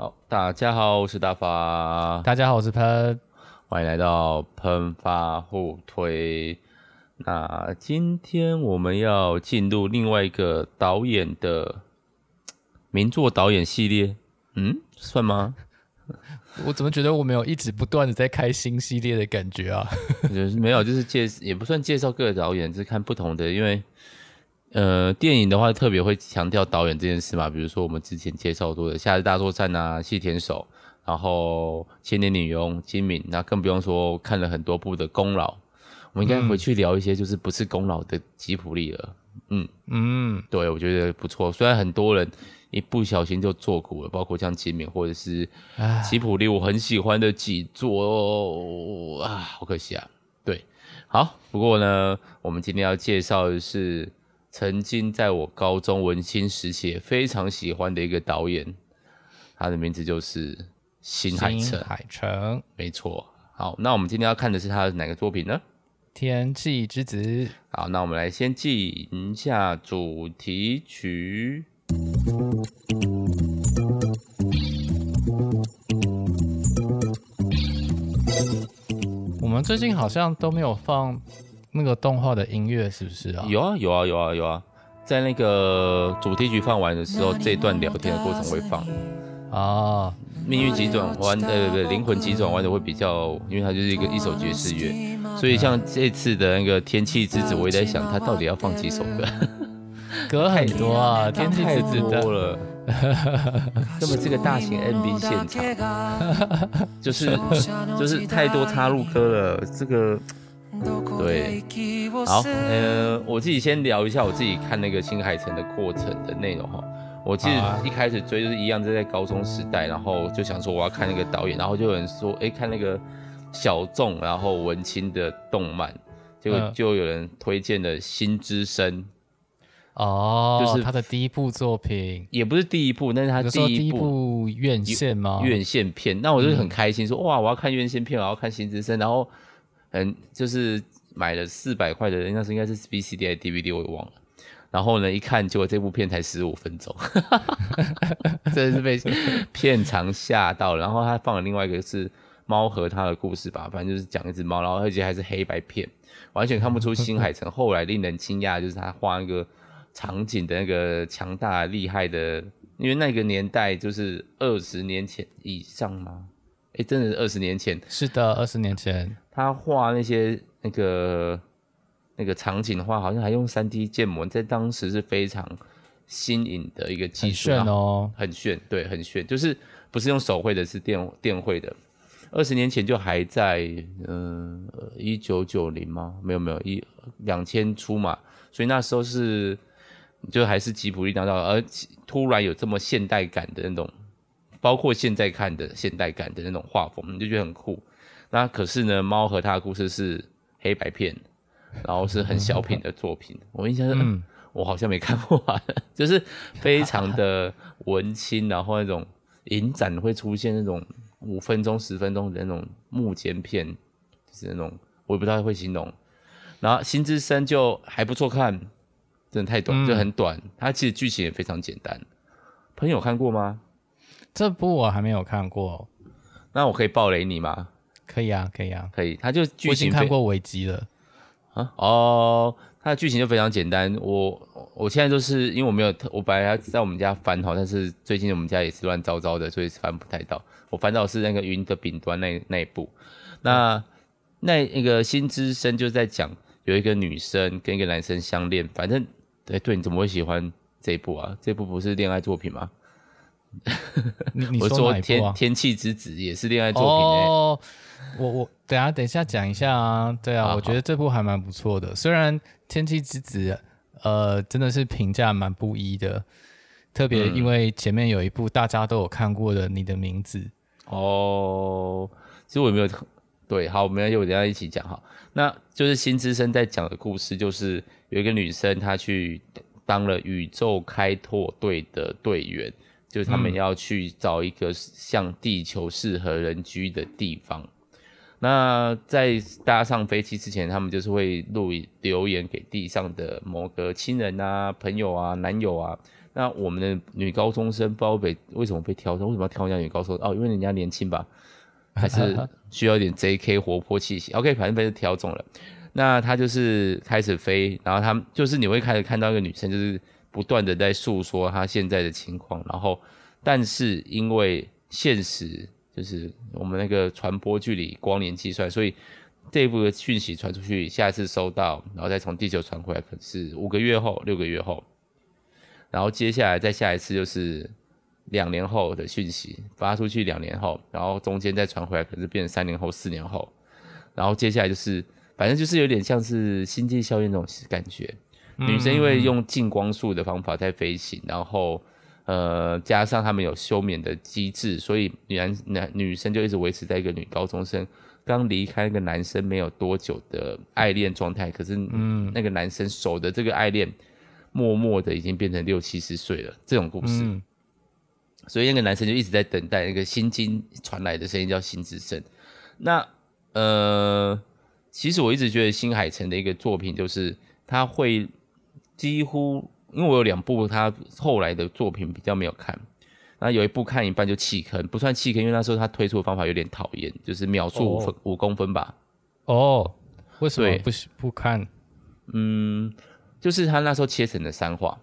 好，大家好，我是大发。大家好，我是喷。欢迎来到喷发互推。那今天我们要进入另外一个导演的名作导演系列，嗯，算吗？我怎么觉得我没有一直不断的在开新系列的感觉啊？就是没有，就是介也不算介绍各个导演，是看不同的，因为。呃，电影的话特别会强调导演这件事嘛，比如说我们之前介绍过的《夏日大作战》啊，《细田守》，然后《千年女佣》金敏，那更不用说看了很多部的功劳，我们应该回去聊一些就是不是功劳的吉普力了。嗯嗯，对，我觉得不错。虽然很多人一不小心就做古了，包括像金敏或者是吉普力，我很喜欢的几座哦啊，好可惜啊。对，好，不过呢，我们今天要介绍的是。曾经在我高中文青时期也非常喜欢的一个导演，他的名字就是新海诚。新海诚，没错。好，那我们今天要看的是他的哪个作品呢？天气之子。好，那我们来先进一下主题曲。我们最近好像都没有放。那个动画的音乐是不是啊？有啊有啊有啊有啊，在那个主题曲放完的时候，这段聊天的过程会放啊。命运急转弯，对对对，灵魂急转弯的会比较，因为它就是一个一首爵士乐，所以像这次的那个天气之子，我也在想，他到底要放几首歌？歌很多啊，天气之子多了。那 么这个大型 MV 现场，就是就是太多插入歌了，这个。对，好，呃，我自己先聊一下我自己看那个新海诚的过程的内容哈。我其实一开始追就是一样，是在高中时代，然后就想说我要看那个导演，然后就有人说，哎，看那个小众然后文青的动漫，结果就有人推荐了《新之声》哦，就是他的第一部作品，也不是第一部，那是他第一部院线吗？院线片，那我就很开心说，说、嗯、哇，我要看院线片，我要看《新之声》，然后。嗯，就是买了四百块的，那是应该是 VCD 还是 DVD，我也忘了。然后呢，一看结果这部片才十五分钟，真的是被 片长吓到了。然后他放了另外一个是猫和他的故事吧，反正就是讲一只猫，然后而且还是黑白片，完全看不出新海诚。后来令人惊讶就是他画那个场景的那个强大厉害的，因为那个年代就是二十年前以上吗？哎，真的是二十年前。是的，二十年前。他画那些那个那个场景的话，好像还用三 D 建模，在当时是非常新颖的一个技术，很炫哦，很炫，对，很炫，就是不是用手绘的，是电电绘的。二十年前就还在，嗯、呃，一九九零吗？没有没有，一两千出嘛，所以那时候是就还是吉卜力当道，而突然有这么现代感的那种。包括现在看的现代感的那种画风，你就觉得很酷。那可是呢，猫和他的故事是黑白片，然后是很小品的作品。我印象是，嗯，我好像没看过完，就是非常的文青，然后那种影展会出现那种五分钟、十分钟的那种幕间片，就是那种我也不知道会形容。然后《心之声》就还不错看，真的太短，就很短。它其实剧情也非常简单。朋友看过吗？这部我还没有看过，那我可以爆雷你吗？可以啊，可以啊，可以。他就剧情我已经看过危机了啊哦，他的剧情就非常简单。我我现在就是因为我没有特，我本来要在我们家翻好，但是最近我们家也是乱糟糟的，所以翻不太到。我翻到的是那个云的顶端那那一部，那、嗯、那那个新之声就在讲有一个女生跟一个男生相恋，反正对对，你怎么会喜欢这一部啊？这部不是恋爱作品吗？你你说、啊、我说天天气之子也是恋爱作品哦，我我等下等一下讲一下啊，对啊，我觉得这部还蛮不错的。虽然天气之子呃真的是评价蛮不一的，特别因为前面有一部大家都有看过的《你的名字》哦。其实我也没有对，好，我们要我等下一起讲哈。那就是新之声在讲的故事，就是有一个女生她去当了宇宙开拓队的队员。就是他们要去找一个像地球适合人居的地方。嗯、那在搭上飞机之前，他们就是会录留言给地上的某个亲人啊、朋友啊、男友啊，那我们的女高中生不知道被为什么被挑中，为什么要挑人家女高中？哦，因为人家年轻吧，还是需要一点 JK 活泼气息。OK，反正被挑中了。那他就是开始飞，然后他就是你会开始看到一个女生，就是不断的在诉说他现在的情况，然后但是因为现实就是我们那个传播距离光年计算，所以这一部的讯息传出去，下一次收到，然后再从地球传回来，可是五个月后、六个月后，然后接下来再下一次就是两年后的讯息发出去，两年后，然后中间再传回来，可能是变成三年后、四年后，然后接下来就是。反正就是有点像是星际效应那种感觉，女生因为用近光速的方法在飞行，然后呃加上他们有休眠的机制，所以女男男女生就一直维持在一个女高中生刚离开那个男生没有多久的爱恋状态，可是嗯。那个男生守的这个爱恋默默的已经变成六七十岁了这种故事，嗯、所以那个男生就一直在等待那个心经传来的声音叫心之声，那呃。其实我一直觉得新海诚的一个作品，就是他会几乎，因为我有两部他后来的作品比较没有看，然后有一部看一半就弃坑，不算弃坑，因为那时候他推出的方法有点讨厌，就是秒速五分五、oh. 公分吧。哦，为什么不不看？嗯，就是他那时候切成了三话。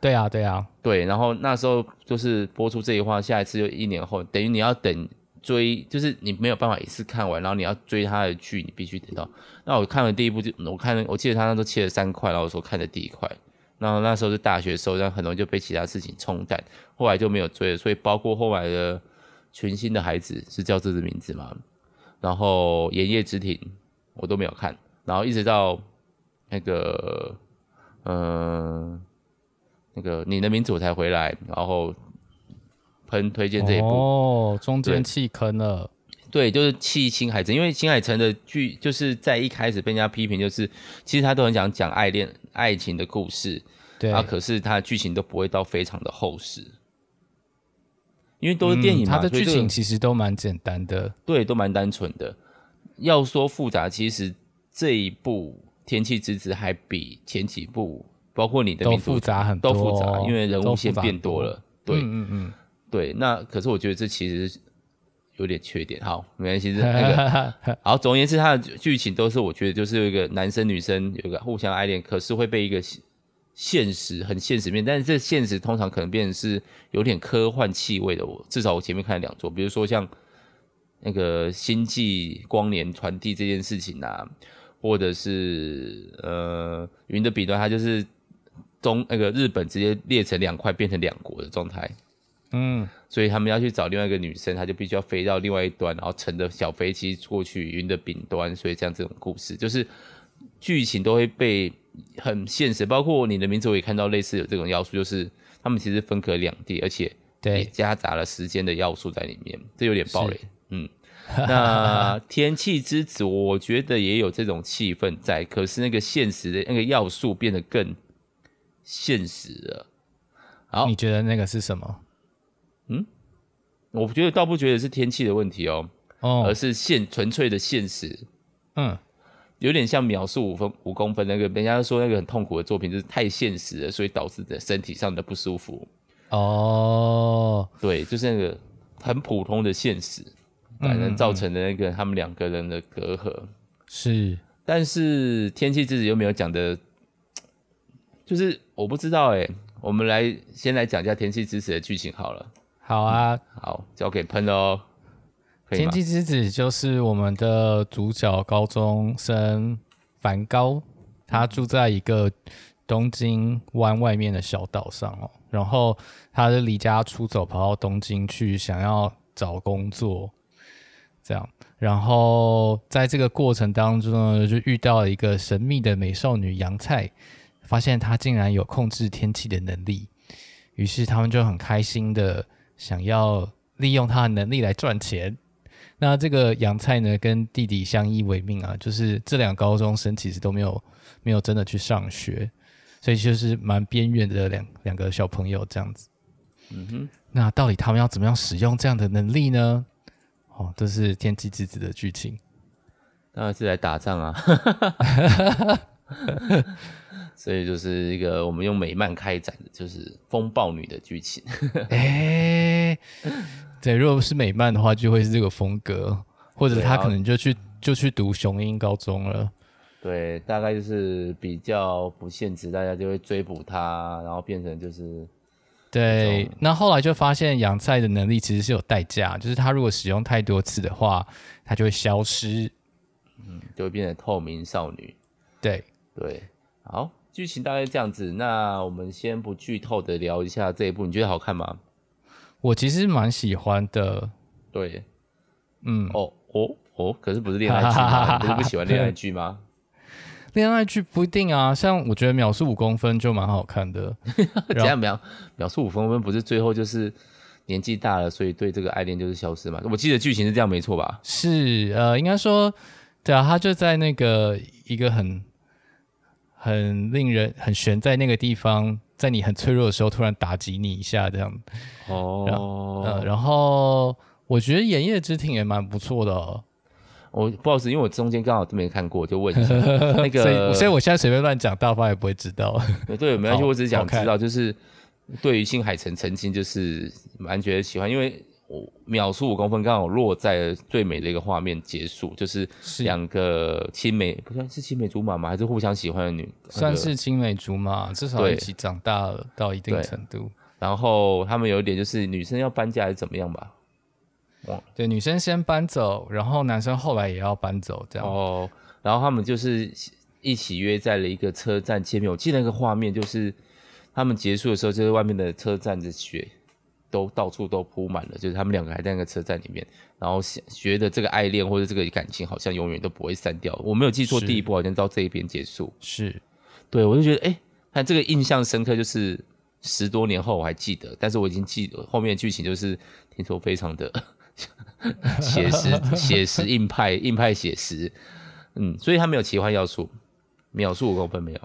对啊，对啊，对。然后那时候就是播出这一话，下一次就一年后，等于你要等。追就是你没有办法一次看完，然后你要追他的剧，你必须等到。那我看了第一部就，我看我记得他那时候切了三块，然后我说看的第一块，然后那时候是大学时候，然后很容易就被其他事情冲淡，后来就没有追了。所以包括后来的群星的孩子是叫这个名字嘛，然后炎夜之庭我都没有看，然后一直到那个嗯、那个你的名字我才回来，然后。很推荐这一部。哦，中间弃坑了，对，就是弃新海诚，因为新海诚的剧就是在一开始被人家批评，就是其实他都很想讲爱恋、爱情的故事，对。啊，可是他的剧情都不会到非常的厚实，因为都是电影嘛，他的剧情其实都蛮简单的，对，都蛮单纯的。要说复杂，其实这一部《天气之子》还比前几部，包括你的都复杂很多，都复杂，因为人物线变多了，对，嗯嗯嗯。对，那可是我觉得这其实有点缺点。好，没关系，是那个 好。总而言之，它的剧情都是我觉得就是有一个男生女生有一个互相爱恋，可是会被一个现实很现实面，但是这现实通常可能变成是有点科幻气味的。我至少我前面看了两座，比如说像那个星际光年传递这件事情啊，或者是呃云的彼端，它就是中那个日本直接裂成两块变成两国的状态。嗯，所以他们要去找另外一个女生，她就必须要飞到另外一端，然后乘着小飞机过去云的顶端。所以这样这种故事，就是剧情都会被很现实。包括你的名字，我也看到类似有这种要素，就是他们其实分隔两地，而且对 夹杂了时间的要素在里面，这有点暴雷。嗯，那天气之子，我觉得也有这种气氛在，可是那个现实的那个要素变得更现实了。好，你觉得那个是什么？嗯，我觉得倒不觉得是天气的问题哦，哦，而是现纯粹的现实，嗯，有点像秒速五分五公分那个，人家说那个很痛苦的作品，就是太现实了，所以导致的身体上的不舒服。哦，对，就是那个很普通的现实，反正造成的那个他们两个人的隔阂。是，但是天气之子又没有讲的，就是我不知道哎，我们来先来讲一下天气之子的剧情好了。好啊，嗯、好，交给喷喽。天气之子就是我们的主角高中生梵高，他住在一个东京湾外面的小岛上哦，然后他就离家出走，跑到东京去想要找工作，这样，然后在这个过程当中呢，就遇到了一个神秘的美少女阳菜，发现她竟然有控制天气的能力，于是他们就很开心的。想要利用他的能力来赚钱，那这个杨菜呢，跟弟弟相依为命啊，就是这两个高中生其实都没有没有真的去上学，所以就是蛮边缘的两两个小朋友这样子。嗯哼，那到底他们要怎么样使用这样的能力呢？哦，这是天气之子的剧情，当然是来打仗啊。所以就是一个我们用美漫开展的，就是风暴女的剧情。哎、欸，对，如果是美漫的话，就会是这个风格，或者他可能就去就去读雄鹰高中了。对，大概就是比较不限制，大家就会追捕他，然后变成就是。对，那后来就发现养菜的能力其实是有代价，就是他如果使用太多次的话，他就会消失，嗯，就会变成透明少女。对对，好，剧情大概这样子，那我们先不剧透的聊一下这一部，你觉得好看吗？我其实蛮喜欢的。对，嗯，哦哦哦，可是不是恋爱剧吗？你是不喜欢恋爱剧吗？恋爱剧不一定啊，像我觉得秒速五公分就蛮好看的。怎样秒秒速五公分不是最后就是年纪大了，所以对这个爱恋就是消失嘛？我记得剧情是这样没错吧？是呃，应该说对啊，他就在那个一个很很令人很悬在那个地方，在你很脆弱的时候突然打击你一下这样。哦，然后，呃，然后我觉得《炎夜之庭》也蛮不错的哦。我不好意思，因为我中间刚好都没看过，就问一下 那个。所以，所以我现在随便乱讲，大发也不会知道。对，没关系，我只是想知道，就是对于新海诚曾经就是蛮觉得喜欢，因为我秒速五公分刚好落在最美的一个画面结束，就是两个青梅，不算是青梅竹马吗？还是互相喜欢的女？算是青梅竹马，至少一起长大了到一定程度。然后他们有一点就是女生要搬家还是怎么样吧？对，女生先搬走，然后男生后来也要搬走，这样。哦，然后他们就是一起约在了一个车站见面。我记得那个画面就是他们结束的时候，就是外面的车站的雪都到处都铺满了，就是他们两个还在那个车站里面，然后觉得这个爱恋或者这个感情好像永远都不会散掉。我没有记错，第一部好像到这一边结束。是，对，我就觉得，哎，看这个印象深刻，就是十多年后我还记得，但是我已经记得后面剧情就是听说非常的。写实，写实硬派，硬派写实，嗯，所以他没有奇幻要素，秒速五公分没有，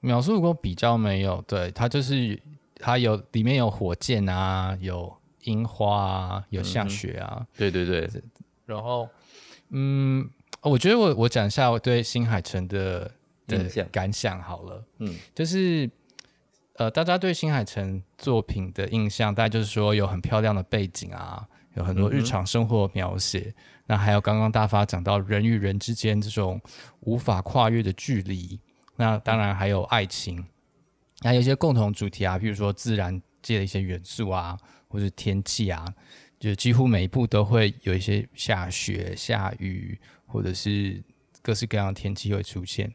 秒速五公比较没有，对，它就是它有里面有火箭啊，有樱花啊，有下雪啊，嗯、对对对，然后，嗯，我觉得我我讲一下我对新海诚的的感想好了，嗯，就是呃，大家对新海诚作品的印象，大概就是说有很漂亮的背景啊。有很多日常生活描写，嗯、那还有刚刚大发讲到人与人之间这种无法跨越的距离，那当然还有爱情，还有一些共同主题啊，比如说自然界的一些元素啊，或者天气啊，就几乎每一部都会有一些下雪、下雨，或者是各式各样的天气会出现。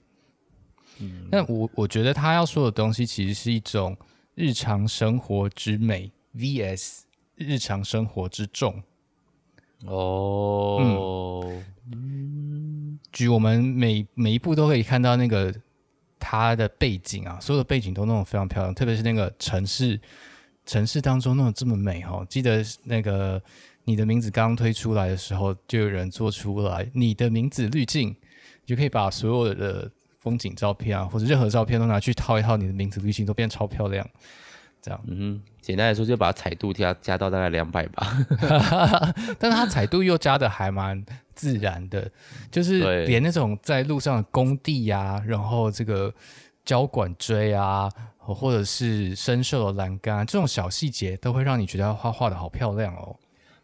嗯，那我我觉得他要说的东西其实是一种日常生活之美 VS。日常生活之重哦，嗯，举我们每每一部都可以看到那个它的背景啊，所有的背景都弄得非常漂亮，特别是那个城市城市当中弄得这么美哈。记得那个你的名字刚推出来的时候，就有人做出来你的名字滤镜，你就可以把所有的风景照片啊，或者任何照片都拿去套一套你的名字滤镜，都变超漂亮。这样，嗯哼，简单来说，就把彩度加加到大概两百吧。但是它彩度又加的还蛮自然的，就是连那种在路上的工地呀、啊，然后这个交管锥啊，或者是生锈的栏杆、啊，这种小细节都会让你觉得画画的好漂亮哦。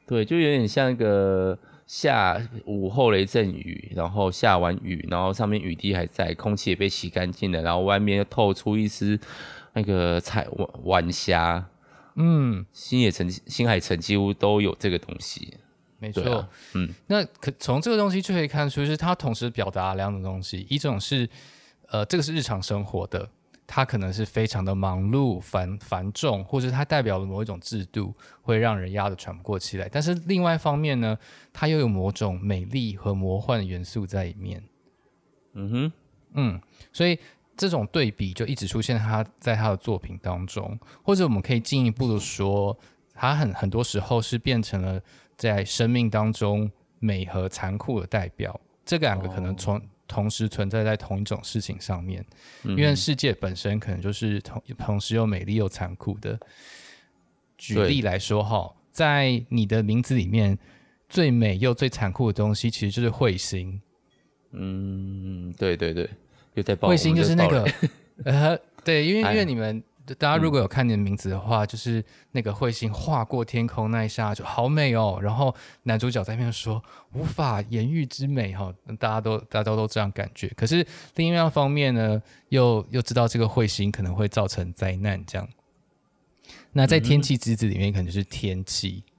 对，就有点像一个下午后雷阵雨，然后下完雨，然后上面雨滴还在，空气也被洗干净了，然后外面又透出一丝。那个彩晚晚霞，嗯，新野城、新海城几乎都有这个东西，没错，啊、嗯，那可从这个东西就可以看出，是它同时表达两种东西，一种是，呃，这个是日常生活的，它可能是非常的忙碌、繁繁重，或者它代表了某一种制度，会让人压得喘不过气来。但是另外一方面呢，它又有某种美丽和魔幻的元素在里面。嗯哼，嗯，所以。这种对比就一直出现他在他的作品当中，或者我们可以进一步的说，他很很多时候是变成了在生命当中美和残酷的代表。这两个可能从同时存在在同一种事情上面，因为世界本身可能就是同同时又美丽又残酷的。举例来说哈，在你的名字里面，最美又最残酷的东西其实就是彗星。嗯，对对对。彗星就是那个 呃，对，因为因为你们大家如果有看你的名字的话，嗯、就是那个彗星划过天空那一下就好美哦。然后男主角在那边说无法言喻之美哈，大家都大家都都这样感觉。可是另一方面呢，又又知道这个彗星可能会造成灾难这样。那在天气之子里面，可能就是天气，嗯、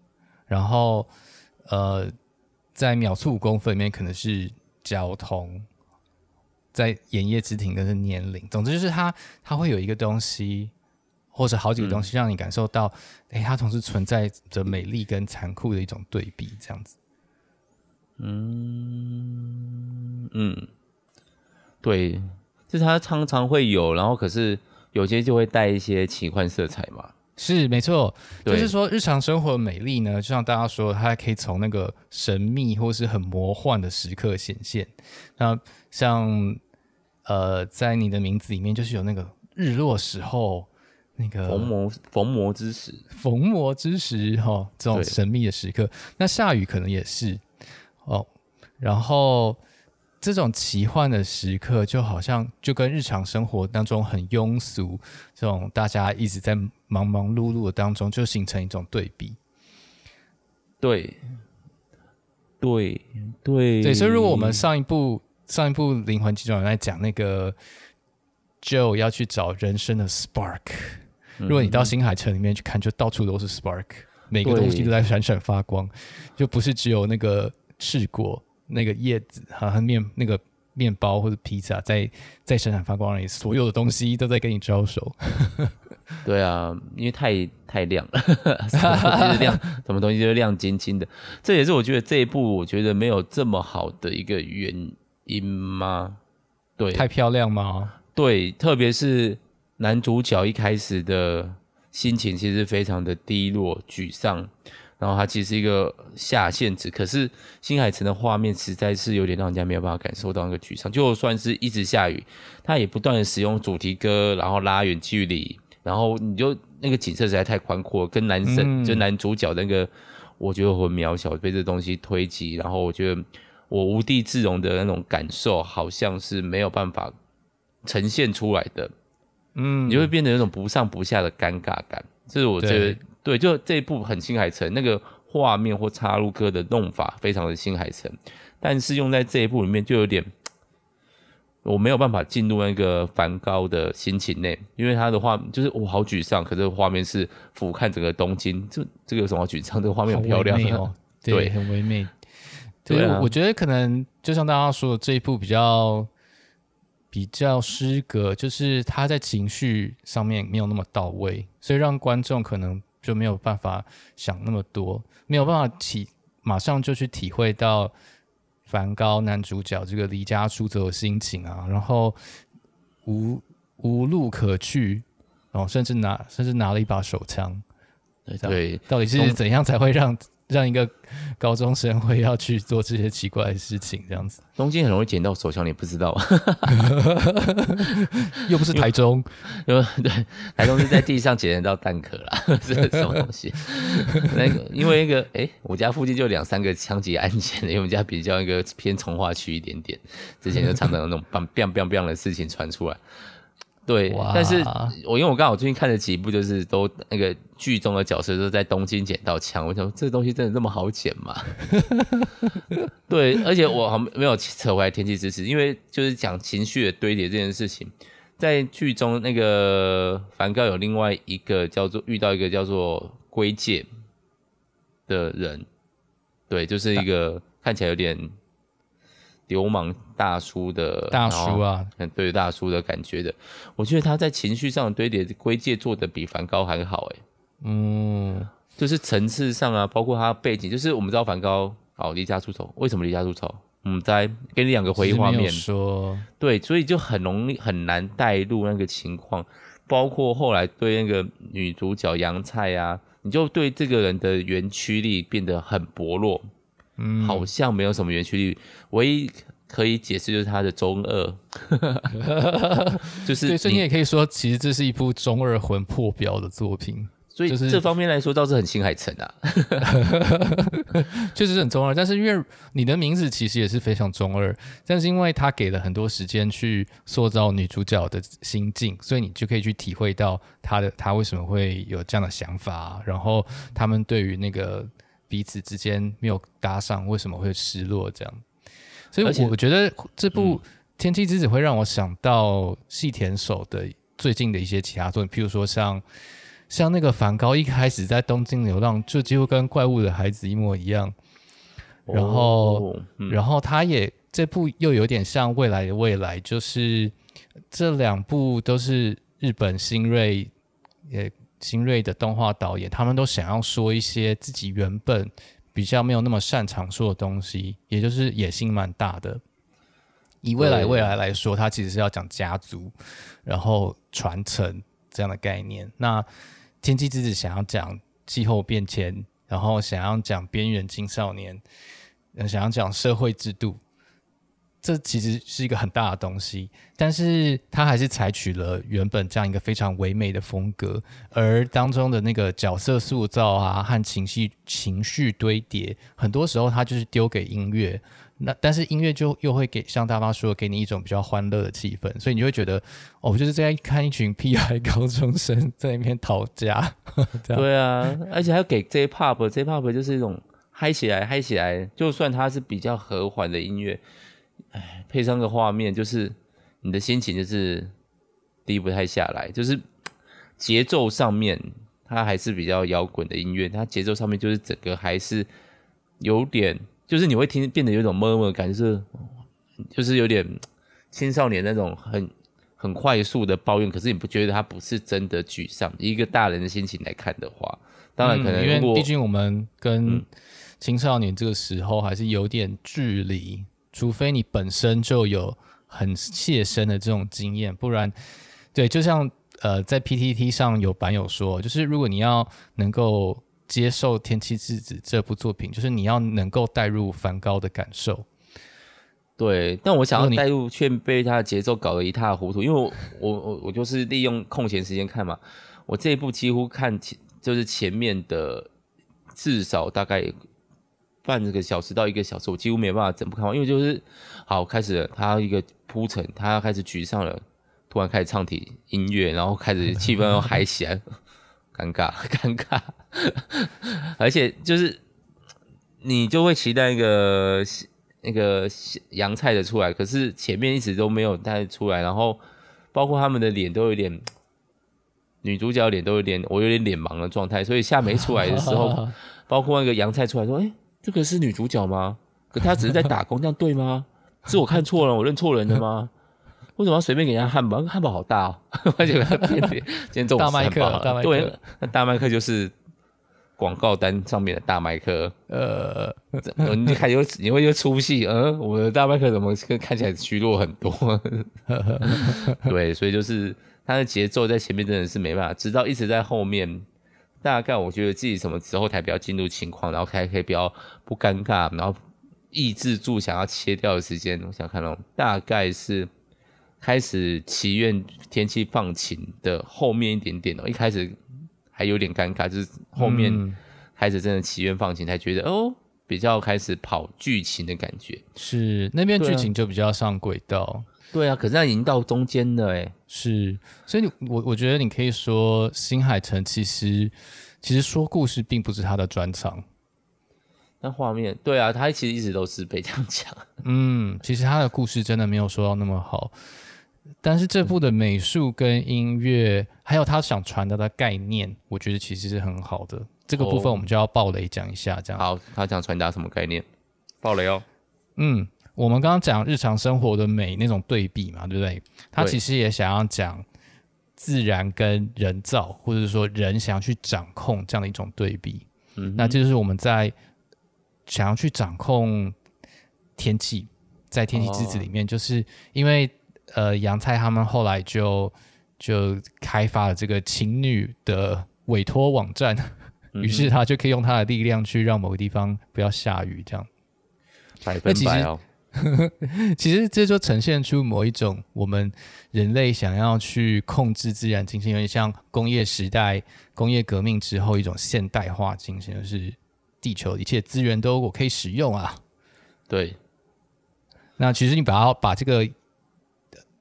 然后呃，在秒速五公分里面可能是交通。在言叶之庭的是年龄，总之就是它，它会有一个东西，或者好几个东西，让你感受到，哎、嗯欸，它同时存在着美丽跟残酷的一种对比，这样子。嗯嗯，对，就是它常常会有，然后可是有些就会带一些奇幻色彩嘛。是没错，就是说日常生活的美丽呢，就像大家说，它可以从那个神秘或是很魔幻的时刻显现。那像呃，在你的名字里面，就是有那个日落时候那个逢魔逢魔之时，逢魔之时哈、哦，这种神秘的时刻。那下雨可能也是哦，然后。这种奇幻的时刻，就好像就跟日常生活当中很庸俗，这种大家一直在忙忙碌碌的当中，就形成一种对比。对，对，对，对。所以，如果我们上一部上一部《灵魂急转弯》在讲那个 Joe 要去找人生的 Spark，如果你到星海城里面去看，就到处都是 Spark，每个东西都在闪闪发光，就不是只有那个赤果。那个叶子，好像面那个面包或者披萨，在在闪闪发光而已，所有的东西都在跟你招手。对啊，因为太太亮了，什么东西亮，什么东西就亮晶晶的。这也是我觉得这一部我觉得没有这么好的一个原因吗？对，太漂亮吗？对，特别是男主角一开始的心情其实非常的低落、沮丧。然后他其实是一个下限值，可是新海诚的画面实在是有点让人家没有办法感受到那个沮丧。就算是一直下雨，他也不断的使用主题歌，然后拉远距离，然后你就那个景色实在太宽阔，跟男生、嗯、就男主角那个，我觉得我很渺小，被这东西推挤，然后我觉得我无地自容的那种感受，好像是没有办法呈现出来的。嗯，你就会变得有种不上不下的尴尬感，这是我觉得。对，就这一部很新海诚，那个画面或插入歌的弄法非常的新海诚，但是用在这一部里面就有点，我没有办法进入那个梵高的心情内，因为他的画就是我好沮丧，可是画面是俯瞰整个东京，这这个有什么好沮丧？这个画面很漂亮哦，对，对很唯美。对，我觉得可能就像大家说的，这一部比较比较失格，就是他在情绪上面没有那么到位，所以让观众可能。就没有办法想那么多，没有办法体马上就去体会到梵高男主角这个离家出走的心情啊，然后无无路可去，然后甚至拿甚至拿了一把手枪，对，到底是怎样才会让？让一个高中生会要去做这些奇怪的事情，这样子。东京很容易捡到手枪，你不知道？又不是台中，因为对，台中是在地上捡得到弹壳啦，这是什么东西？那个因为那个，哎、欸，我家附近就两三个枪击案件，因为我们家比较一个偏从化区一点点，之前就常常有那种 bang bang bang bang 的事情传出来。对，但是我因为我刚好最近看了几部，就是都那个剧中的角色都在东京捡到枪，我想说这个东西真的这么好捡吗？对，而且我好没有扯回来天气之子，因为就是讲情绪的堆叠这件事情，在剧中那个梵高有另外一个叫做遇到一个叫做圭介的人，对，就是一个看起来有点。流氓大叔的大叔啊，对大叔的感觉的，我觉得他在情绪上的堆叠，圭介做的比梵高还好哎，嗯，就是层次上啊，包括他背景，就是我们知道梵高好离家出走，为什么离家出走？嗯，再给你两个回忆画面。说，对，所以就很容易很难带入那个情况，包括后来对那个女主角杨菜啊，你就对这个人的园区力变得很薄弱。嗯，好像没有什么原驱力，唯一可以解释就是他的中二，就是对，所以你也可以说，其实这是一部中二魂破表的作品。所以这方面来说倒是很新海诚啊，确实很中二。但是因为你的名字其实也是非常中二，但是因为他给了很多时间去塑造女主角的心境，所以你就可以去体会到他的他为什么会有这样的想法，然后他们对于那个彼此之间没有搭上为什么会失落这样。所以我觉得这部《天气之子》会让我想到细田守的最近的一些其他作品，譬如说像。像那个梵高一开始在东京流浪，就几乎跟怪物的孩子一模一样。然后，哦嗯、然后他也这部又有点像未来的未来，就是这两部都是日本新锐也新锐的动画导演，他们都想要说一些自己原本比较没有那么擅长说的东西，也就是野心蛮大的。以未来未来来说，它其实是要讲家族，然后传承这样的概念。那天气之子想要讲气候变迁，然后想要讲边缘青少年，想要讲社会制度，这其实是一个很大的东西。但是他还是采取了原本这样一个非常唯美的风格，而当中的那个角色塑造啊和情绪情绪堆叠，很多时候他就是丢给音乐。那但是音乐就又会给像大妈说，给你一种比较欢乐的气氛，所以你就会觉得哦，我就是在看一群屁孩高中生在那边讨价。对啊，而且还要给 J-Pop，J-Pop 就是一种嗨起来，嗨起来。就算它是比较和缓的音乐，哎，配上个画面，就是你的心情就是低不太下来，就是节奏上面它还是比较摇滚的音乐，它节奏上面就是整个还是有点。就是你会听变得有一种闷闷感觉，就是就是有点青少年那种很很快速的抱怨，可是你不觉得他不是真的沮丧？一个大人的心情来看的话，当然可能、嗯、因为毕竟我们跟青少年这个时候还是有点距离，嗯、除非你本身就有很切身的这种经验，不然对，就像呃在 PTT 上有版友说，就是如果你要能够。接受《天气之子》这部作品，就是你要能够带入梵高的感受。对，但我想要带入，却被他的节奏搞得一塌糊涂。因为我我我我就是利用空闲时间看嘛，我这一部几乎看前就是前面的至少大概半个小时到一个小时，我几乎没有办法整部看完，因为就是好开始了，他一个铺陈，他要开始沮丧了，突然开始唱起音乐，然后开始气氛又嗨起来。尴尬，尴尬，而且就是你就会期待一个那个洋菜的出来，可是前面一直都没有带出来，然后包括他们的脸都有点，女主角脸都有点，我有点脸盲的状态，所以下没出来的时候，包括那个洋菜出来说，哎，这个是女主角吗？可她只是在打工，这样对吗？是我看错了，我认错人了吗？为什么要随便给人家汉堡？汉堡好大哦！而且今天今天中午大麦克，对，那大麦克就是广告单上面的大麦克。呃，你看有你会有出戏，嗯，我的大麦克怎么看起来虚弱很多？对，所以就是他的节奏在前面真的是没办法，直到一直在后面，大概我觉得自己什么时候才比较进入情况，然后才可以比较不尴尬，然后抑制住想要切掉的时间。我想看到大概是。开始祈愿天气放晴的后面一点点哦，一开始还有点尴尬，就是后面开始真的祈愿放晴，才觉得哦，比较开始跑剧情的感觉。是那边剧情就比较上轨道。对啊，可是那已经到中间了诶。是，所以你我我觉得你可以说新海诚其实其实说故事并不是他的专长。那画面，对啊，他其实一直都是被这样讲。嗯，其实他的故事真的没有说到那么好。但是这部的美术跟音乐，还有他想传达的概念，我觉得其实是很好的。这个部分我们就要爆雷讲一下，这样。好，他想传达什么概念？爆雷哦。嗯，我们刚刚讲日常生活的美那种对比嘛，对不对？他其实也想要讲自然跟人造，或者说人想要去掌控这样的一种对比。嗯，那这就是我们在想要去掌控天气，在天气之子里面，就是因为。呃，杨菜他们后来就就开发了这个情侣的委托网站，于、嗯、是他就可以用他的力量去让某个地方不要下雨，这样。百分百哦。其实这就呈现出某一种我们人类想要去控制自然精神，有点像工业时代、工业革命之后一种现代化精神，就是地球一切资源都我可以使用啊。对。那其实你把它把这个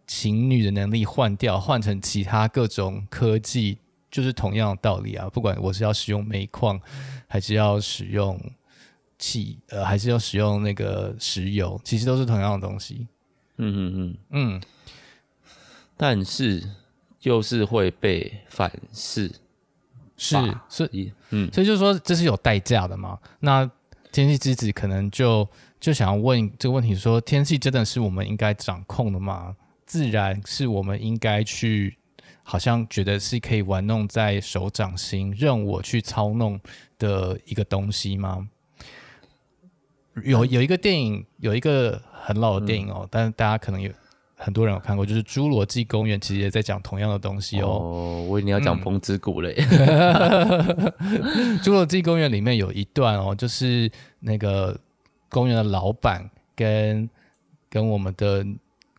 情侣的能力换掉，换成其他各种科技，就是同样的道理啊。不管我是要使用煤矿，还是要使用。气呃，还是要使用那个石油，其实都是同样的东西。嗯嗯嗯嗯，但是就是会被反噬，是所以嗯，所以就是说这是有代价的嘛。那天气之子可能就就想要问这个问题说：说天气真的是我们应该掌控的吗？自然是我们应该去，好像觉得是可以玩弄在手掌心，任我去操弄的一个东西吗？有有一个电影，有一个很老的电影哦，嗯、但是大家可能有很多人有看过，就是《侏罗纪公园》，其实也在讲同样的东西哦。哦，我以为你要讲《风之谷》嘞。《侏罗纪公园》里面有一段哦，就是那个公园的老板跟跟我们的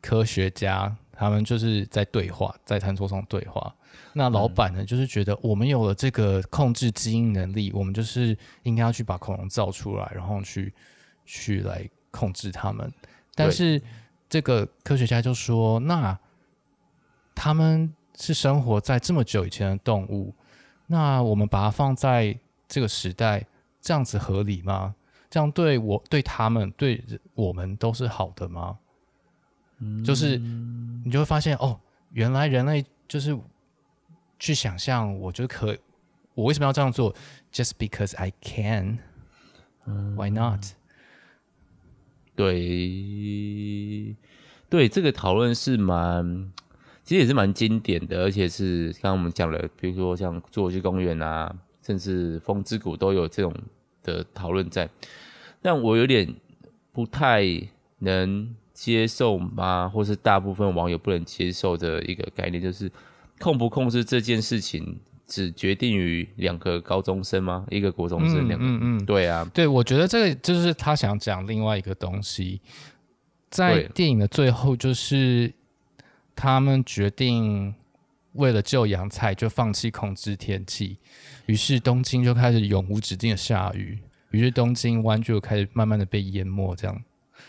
科学家，他们就是在对话，在餐桌上对话。那老板呢，就是觉得我们有了这个控制基因能力，我们就是应该要去把恐龙造出来，然后去。去来控制他们，但是这个科学家就说：“那他们是生活在这么久以前的动物，那我们把它放在这个时代，这样子合理吗？这样对我、对他们、对我们都是好的吗？”嗯，就是你就会发现哦，原来人类就是去想象，我觉得可，我为什么要这样做？Just because I can，Why not？对，对，这个讨论是蛮，其实也是蛮经典的，而且是刚刚我们讲了，比如说像侏罗纪公园啊，甚至风之谷都有这种的讨论在。但我有点不太能接受吗？或是大部分网友不能接受的一个概念，就是控不控制这件事情。只决定于两个高中生吗？一个国中生，两个，嗯嗯，对啊，对，我觉得这个就是他想讲另外一个东西，在电影的最后，就是他们决定为了救阳菜，就放弃控制天气，于是东京就开始永无止境的下雨，于是东京湾就开始慢慢的被淹没，这样，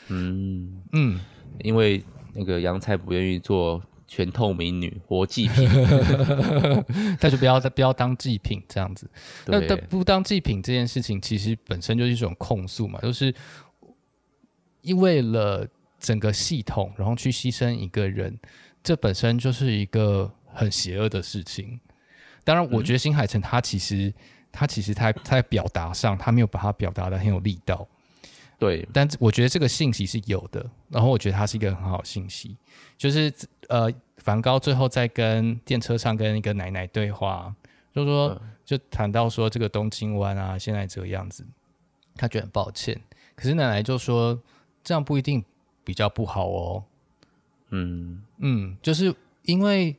嗯。嗯，因为那个杨菜不愿意做。全透明女活祭品，他就不要再不要当祭品这样子。那但不当祭品这件事情，其实本身就是一种控诉嘛，就是因为了整个系统，然后去牺牲一个人，这本身就是一个很邪恶的事情。当然，我觉得新海诚他其实、嗯、他其实他他在表达上，他没有把它表达的很有力道。对，但我觉得这个信息是有的，然后我觉得它是一个很好的信息，就是呃。梵高最后在跟电车上跟一个奶奶对话，就说就谈到说这个东京湾啊，现在这个样子，他觉得很抱歉。可是奶奶就说这样不一定比较不好哦。嗯嗯，就是因为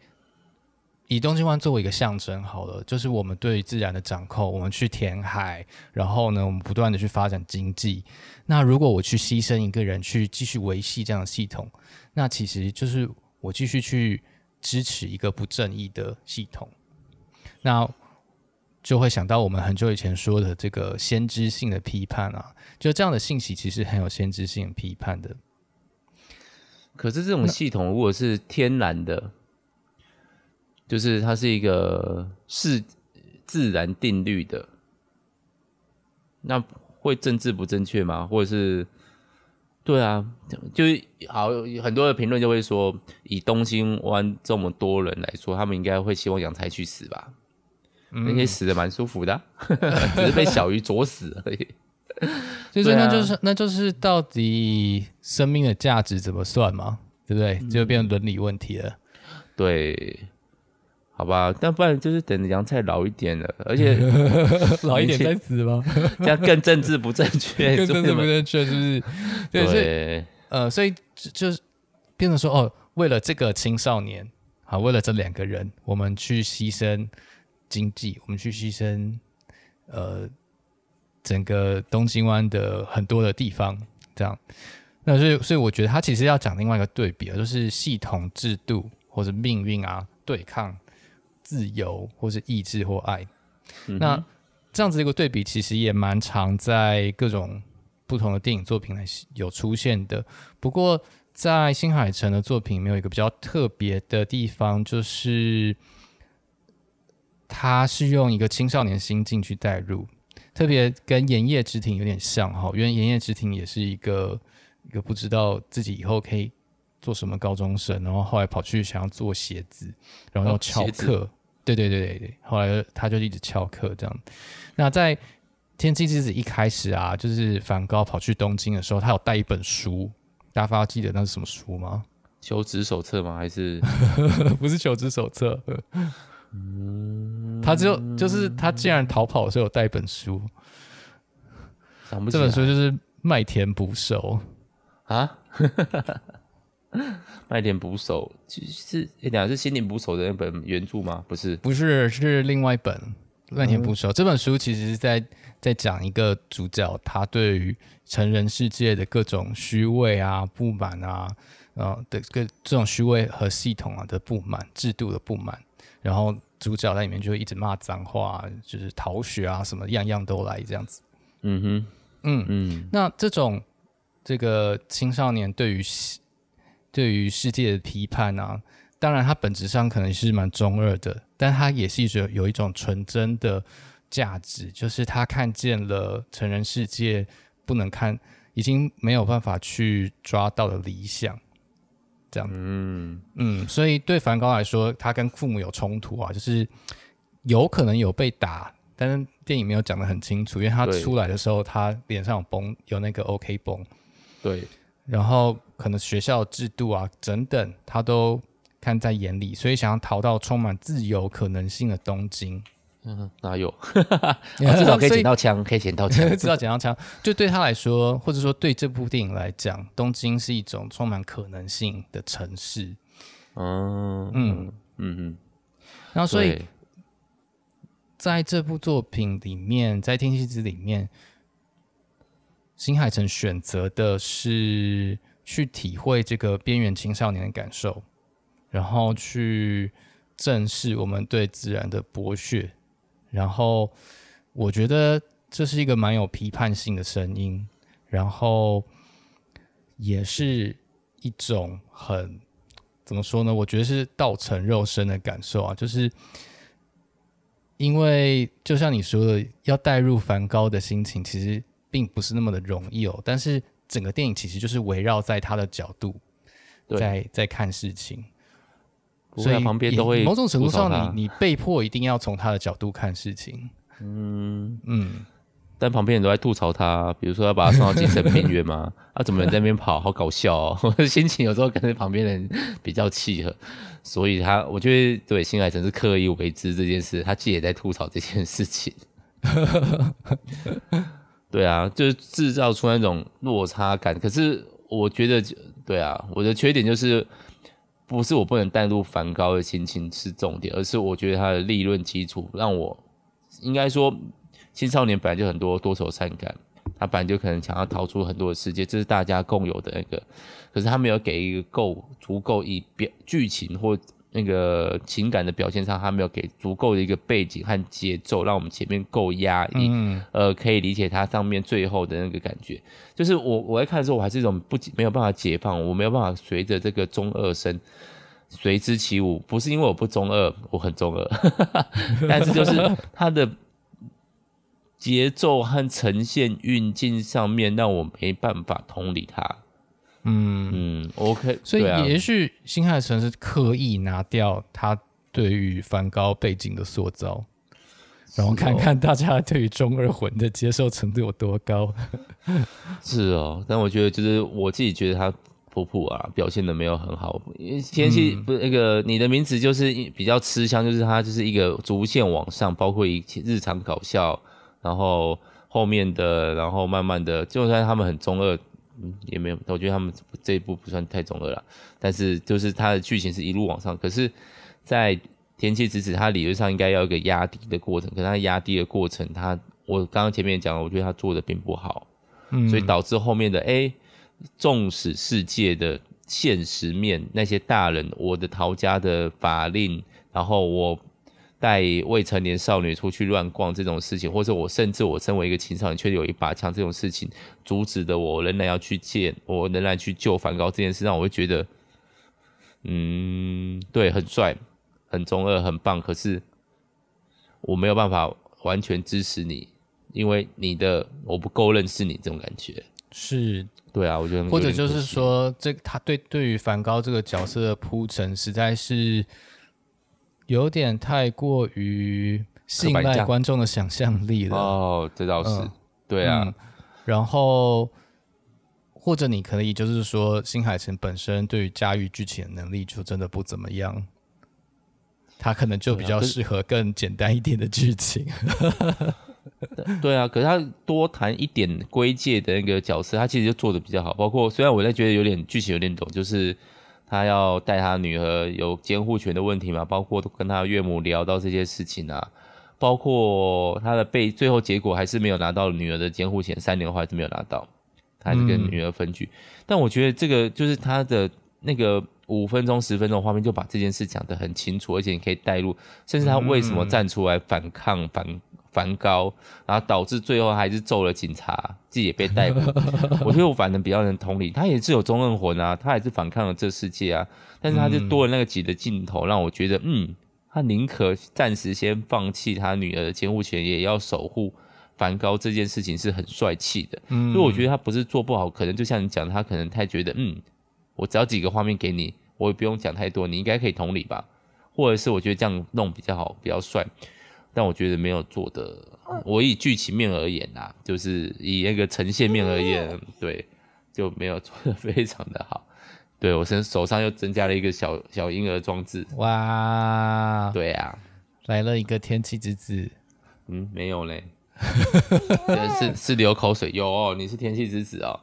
以东京湾作为一个象征好了，就是我们对自然的掌控，我们去填海，然后呢，我们不断的去发展经济。那如果我去牺牲一个人去继续维系这样的系统，那其实就是。我继续去支持一个不正义的系统，那就会想到我们很久以前说的这个先知性的批判啊，就这样的信息其实很有先知性批判的。可是这种系统如果是天然的，就是它是一个是自然定律的，那会政治不正确吗？或者是？对啊，就是好很多的评论就会说，以东京湾这么多人来说，他们应该会希望阳菜去死吧？嗯、那些死的蛮舒服的，只是被小鱼啄死而已。所以说那就是、啊、那就是到底生命的价值怎么算嘛？对不对？就变成伦理问题了。嗯、对。好吧，但不然就是等杨菜老一点了，而且老一点再死吗？这样更政治不正确，更政治不正确，是不是？对，所以呃，所以就就是变成说，哦，为了这个青少年，好，为了这两个人，我们去牺牲经济，我们去牺牲呃整个东京湾的很多的地方，这样。那所以所以我觉得他其实要讲另外一个对比，就是系统制度或者命运啊，对抗自由或是意志或爱。嗯、那这样子一个对比，其实也蛮常在各种不同的电影作品来有出现的。不过在新海诚的作品里面有一个比较特别的地方，就是他是用一个青少年心境去带入，特别跟《盐业之庭》有点像哈，因为《盐业之庭》也是一个。一个不知道自己以后可以做什么高中生，然后后来跑去想要做鞋子，然后要翘课。哦、对对对对对，后来他就一直翘课这样。那在《天气之子》一开始啊，就是梵高跑去东京的时候，他有带一本书，大家记得那是什么书吗？求职手册吗？还是 不是求职手册？嗯，他就就是他既然逃跑的时候有带一本书，这本书就是《麦田捕手》。啊，麦田捕手其实是哎，两、欸、是心灵捕手的那本原著吗？不是，不是，是另外一本《麦田捕手》。嗯、这本书其实是在在讲一个主角，他对于成人世界的各种虚伪啊、不满啊，呃的个这种虚伪和系统啊的不满、制度的不满。然后主角在里面就会一直骂脏话，就是逃学啊，什么样样都来这样子。嗯哼，嗯嗯，那这种。这个青少年对于对于世界的批判啊，当然他本质上可能是蛮中二的，但他也是一种有一种纯真的价值，就是他看见了成人世界不能看，已经没有办法去抓到的理想，这样。嗯嗯，所以对梵高来说，他跟父母有冲突啊，就是有可能有被打，但是电影没有讲得很清楚，因为他出来的时候，他脸上有崩，有那个 OK 崩。对，然后可能学校制度啊，等等，他都看在眼里，所以想要逃到充满自由可能性的东京。嗯，哪有？至少可以捡到枪，可以捡到枪，至少捡到枪。就对他来说，或者说对这部电影来讲，东京是一种充满可能性的城市。嗯嗯嗯嗯。然后，所以在这部作品里面，在《天气之子》里面。新海诚选择的是去体会这个边缘青少年的感受，然后去正视我们对自然的剥削，然后我觉得这是一个蛮有批判性的声音，然后也是一种很怎么说呢？我觉得是道成肉身的感受啊，就是因为就像你说的，要带入梵高的心情，其实。并不是那么的容易哦，但是整个电影其实就是围绕在他的角度，在在看事情，所以旁边都会某种程度上你，你你被迫一定要从他的角度看事情。嗯嗯，但旁边人都在吐槽他，比如说要把他送到精神病院吗？啊，怎么能在那边跑？好搞笑哦！我 的心情有时候跟旁边人比较契合，所以他我觉得对新海诚是刻意为之这件事，他自己也在吐槽这件事情。对啊，就是制造出那种落差感。可是我觉得，对啊，我的缺点就是，不是我不能带入梵高的心情是重点，而是我觉得他的立论基础让我，应该说，青少年本来就很多多愁善感，他本来就可能想要逃出很多的世界，这是大家共有的那个。可是他没有给一个够足够以表剧情或。那个情感的表现上，他没有给足够的一个背景和节奏，让我们前面够压抑，嗯、呃，可以理解他上面最后的那个感觉。就是我我在看的时候，我还是一种不没有办法解放，我没有办法随着这个中二声随之起舞。不是因为我不中二，我很中二，但是就是他的节奏和呈现运镜上面，让我没办法同理他。嗯嗯，OK，所以也许新海诚是刻意拿掉他对于梵高背景的塑造，然后看看大家对于中二魂的接受程度有多高。是哦，但我觉得就是我自己觉得他普普啊表现的没有很好，因为天气不是那个你的名字就是比较吃香，就是他就是一个逐渐往上，包括一日常搞笑，然后后面的，然后慢慢的，就算他们很中二。嗯，也没有，我觉得他们这一部不算太中二了，但是就是它的剧情是一路往上。可是，在《天气之子》，它理论上应该要有一个压低的过程，可是它压低的过程，它我刚刚前面讲了，我觉得他做的并不好，嗯，所以导致后面的哎、欸，纵使世界的现实面，那些大人，我的逃家的法令，然后我带未成年少女出去乱逛这种事情，或者我甚至我身为一个青少年，却有一把枪这种事情，阻止的我仍然要去见，我仍然去救梵高这件事，让我会觉得，嗯，对，很帅，很中二，很棒，可是我没有办法完全支持你。因为你的我不够认识你这种感觉。是，对啊，我觉得或者就是说，这他对对于梵高这个角色的铺陈，实在是有点太过于信赖观众的想象力了。哦，这倒是，嗯、对啊、嗯。然后或者你可以就是说，新海诚本身对于驾驭剧情的能力就真的不怎么样，他可能就比较适合更简单一点的剧情。对啊，可是他多谈一点归界的那个角色，他其实就做的比较好。包括虽然我在觉得有点剧情有点懂，就是他要带他女儿有监护权的问题嘛，包括跟他岳母聊到这些事情啊，包括他的被最后结果还是没有拿到女儿的监护权，三年后还是没有拿到，他还是跟女儿分居。嗯、但我觉得这个就是他的那个五分钟十分钟画面就把这件事讲得很清楚，而且你可以带入，甚至他为什么站出来反抗反。梵高，然后导致最后还是揍了警察，自己也被逮捕。我觉得我反正比较能同理，他也是有中二魂啊，他也是反抗了这世界啊。但是他就多了那个几的镜头，让我觉得，嗯，他宁可暂时先放弃他女儿的监护权，也要守护梵高这件事情是很帅气的。嗯，所以我觉得他不是做不好，可能就像你讲，他可能太觉得，嗯，我只要几个画面给你，我也不用讲太多，你应该可以同理吧？或者是我觉得这样弄比较好，比较帅。但我觉得没有做的，我以剧情面而言啊，就是以那个呈现面而言，对，就没有做的 非常的好。对，我身手上又增加了一个小小婴儿装置，哇，对啊，来了一个天气之子，嗯，没有嘞，是是流口水，有哦，你是天气之子哦，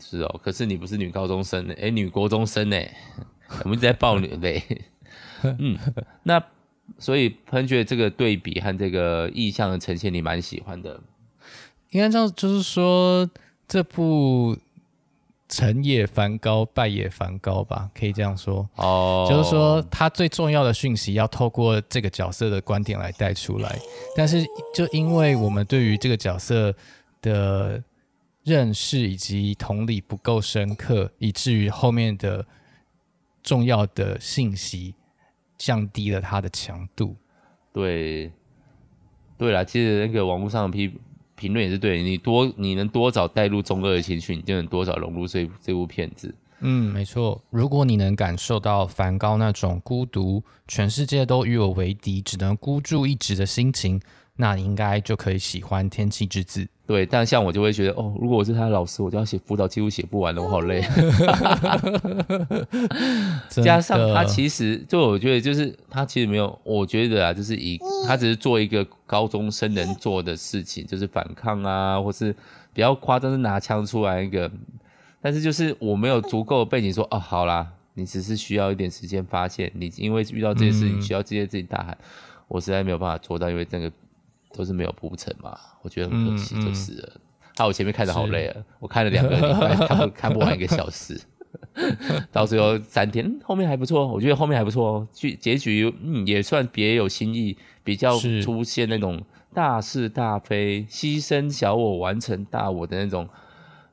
是哦，可是你不是女高中生呢，哎，女国中生呢，我们一直在爆女嘞，嗯，那。所以喷觉这个对比和这个意象的呈现，你蛮喜欢的。应该这样，就是说这部成也梵高，败也梵高吧，可以这样说。哦，就是说他最重要的讯息要透过这个角色的观点来带出来，但是就因为我们对于这个角色的认识以及同理不够深刻，以至于后面的重要的信息。降低了它的强度。对，对啦，其实那个网络上的批评论也是对，你多你能多少带入中二的情绪，你就能多少融入这这部片子。嗯，没错。如果你能感受到梵高那种孤独，全世界都与我为敌，只能孤注一掷的心情，那你应该就可以喜欢《天气之子》。对，但像我就会觉得，哦，如果我是他的老师，我就要写辅导，几乎写不完了，我好累。加上他其实，就我觉得，就是他其实没有，我觉得啊，就是以他只是做一个高中生能做的事情，就是反抗啊，或是比较夸张是拿枪出来一个，但是就是我没有足够的背景说，哦，好啦，你只是需要一点时间发现，你因为遇到这些事情需要这些自己大喊，我实在没有办法做到，因为这个。都是没有铺成嘛，我觉得很可惜，就是了。他、嗯嗯啊、我前面看的好累啊，我看了两个礼拜，看不看不完一个小时，到最后三天，后面还不错，我觉得后面还不错哦。剧结局嗯也算别有新意，比较出现那种大是大非、牺牲小我完成大我的那种，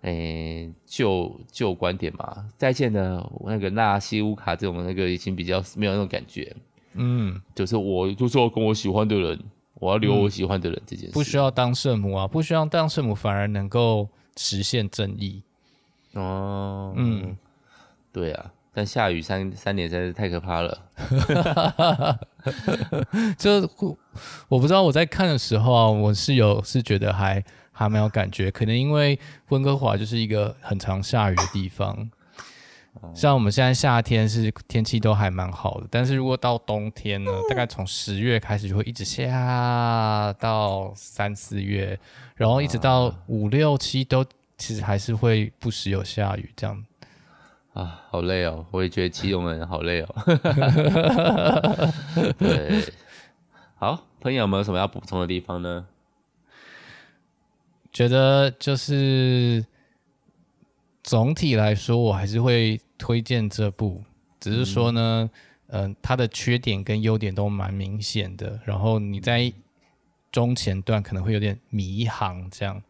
诶旧旧观点嘛。再见的那个纳西乌卡这种那个已经比较没有那种感觉，嗯，就是我就是要跟我喜欢的人。我要留我喜欢的人，这件事、嗯、不需要当圣母啊，不需要当圣母，反而能够实现正义。哦，嗯，对啊，但下雨三三点实在是太可怕了。就我不知道我在看的时候啊，我是有是觉得还还蛮有感觉，可能因为温哥华就是一个很常下雨的地方。像我们现在夏天是天气都还蛮好的，但是如果到冬天呢，大概从十月开始就会一直下到三四月，然后一直到五六七都其实还是会不时有下雨这样。啊，好累哦！我也觉得基隆人好累哦。对，好，朋友有没有什么要补充的地方呢？觉得就是。总体来说，我还是会推荐这部，只是说呢，嗯、呃，它的缺点跟优点都蛮明显的。然后你在中前段可能会有点迷航，这样。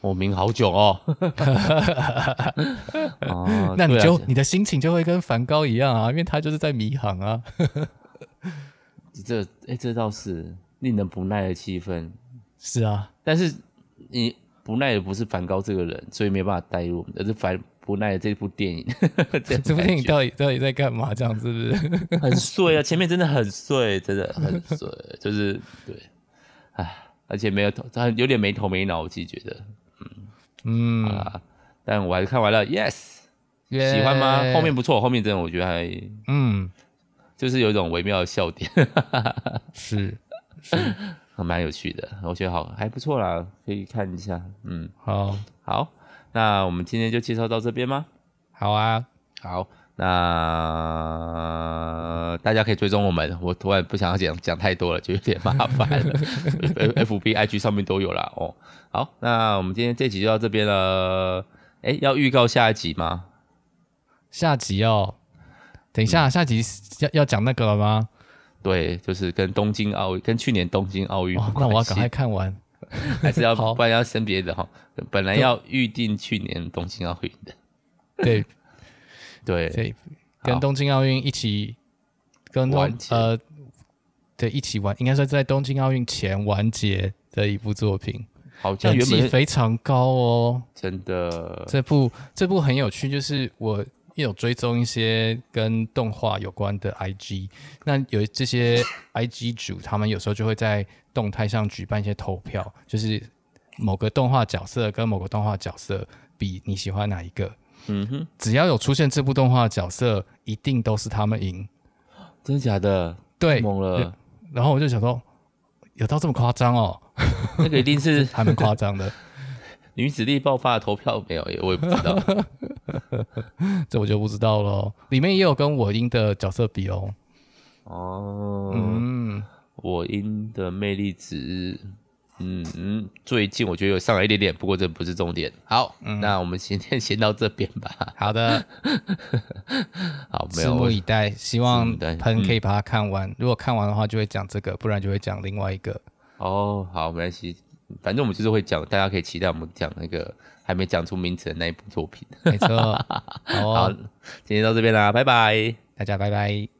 我迷好久哦。哦，那你就、啊、你的心情就会跟梵高一样啊，因为他就是在迷航啊。这哎、欸，这倒是令人不耐的气氛。是啊，但是你。不耐的不是梵高这个人，所以没办法带入，而是梵不耐的这部电影。这，这部电影到底到底在干嘛？这样是不是 很碎啊？前面真的很碎，真的很碎，就是对，哎，而且没有头，有点没头没脑，我自己觉得，嗯嗯啊，但我还是看完了，yes，yeah 喜欢吗？后面不错，后面真的我觉得还嗯，就是有一种微妙的笑点，是是。蛮有趣的，我觉得好还不错啦，可以看一下。嗯，好，好，那我们今天就介绍到这边吗？好啊，好，那大家可以追踪我们。我突然不想要讲讲太多了，就有点麻烦了。F B I G 上面都有啦。哦。好，那我们今天这集就到这边了。哎，要预告下一集吗？下集哦，等一下，嗯、下集要要讲那个了吗？对，就是跟东京奥运，跟去年东京奥运、哦。那我要赶快看完，还是要 不然要升别的哈。本来要预定去年东京奥运的。对对 对，跟东京奥运一起跟完呃，对，一起完，应该说在东京奥运前完结的一部作品，好像原本非常高哦，真的。这部这部很有趣，就是我。也有追踪一些跟动画有关的 IG，那有这些 IG 主，他们有时候就会在动态上举办一些投票，就是某个动画角色跟某个动画角色比你喜欢哪一个？嗯哼，只要有出现这部动画角色，一定都是他们赢。真的假的？对，懵了。然后我就想说，有到这么夸张哦？那个一定是 还蛮夸张的。女子力爆发的投票没有？我也不知道，这我就不知道了。里面也有跟我音的角色比哦。哦，嗯，我音的魅力值，嗯嗯，最近我觉得有上来一点点，不过这不是重点。好，嗯、那我们今天先到这边吧。好的，好，没有，拭目以待。希望喷可以把它看完。嗯、如果看完的话，就会讲这个；不然就会讲另外一个。哦，好，没关系。反正我们就是会讲，大家可以期待我们讲那个还没讲出名字的那一部作品。没错，好，今天到这边啦，拜拜，大家拜拜。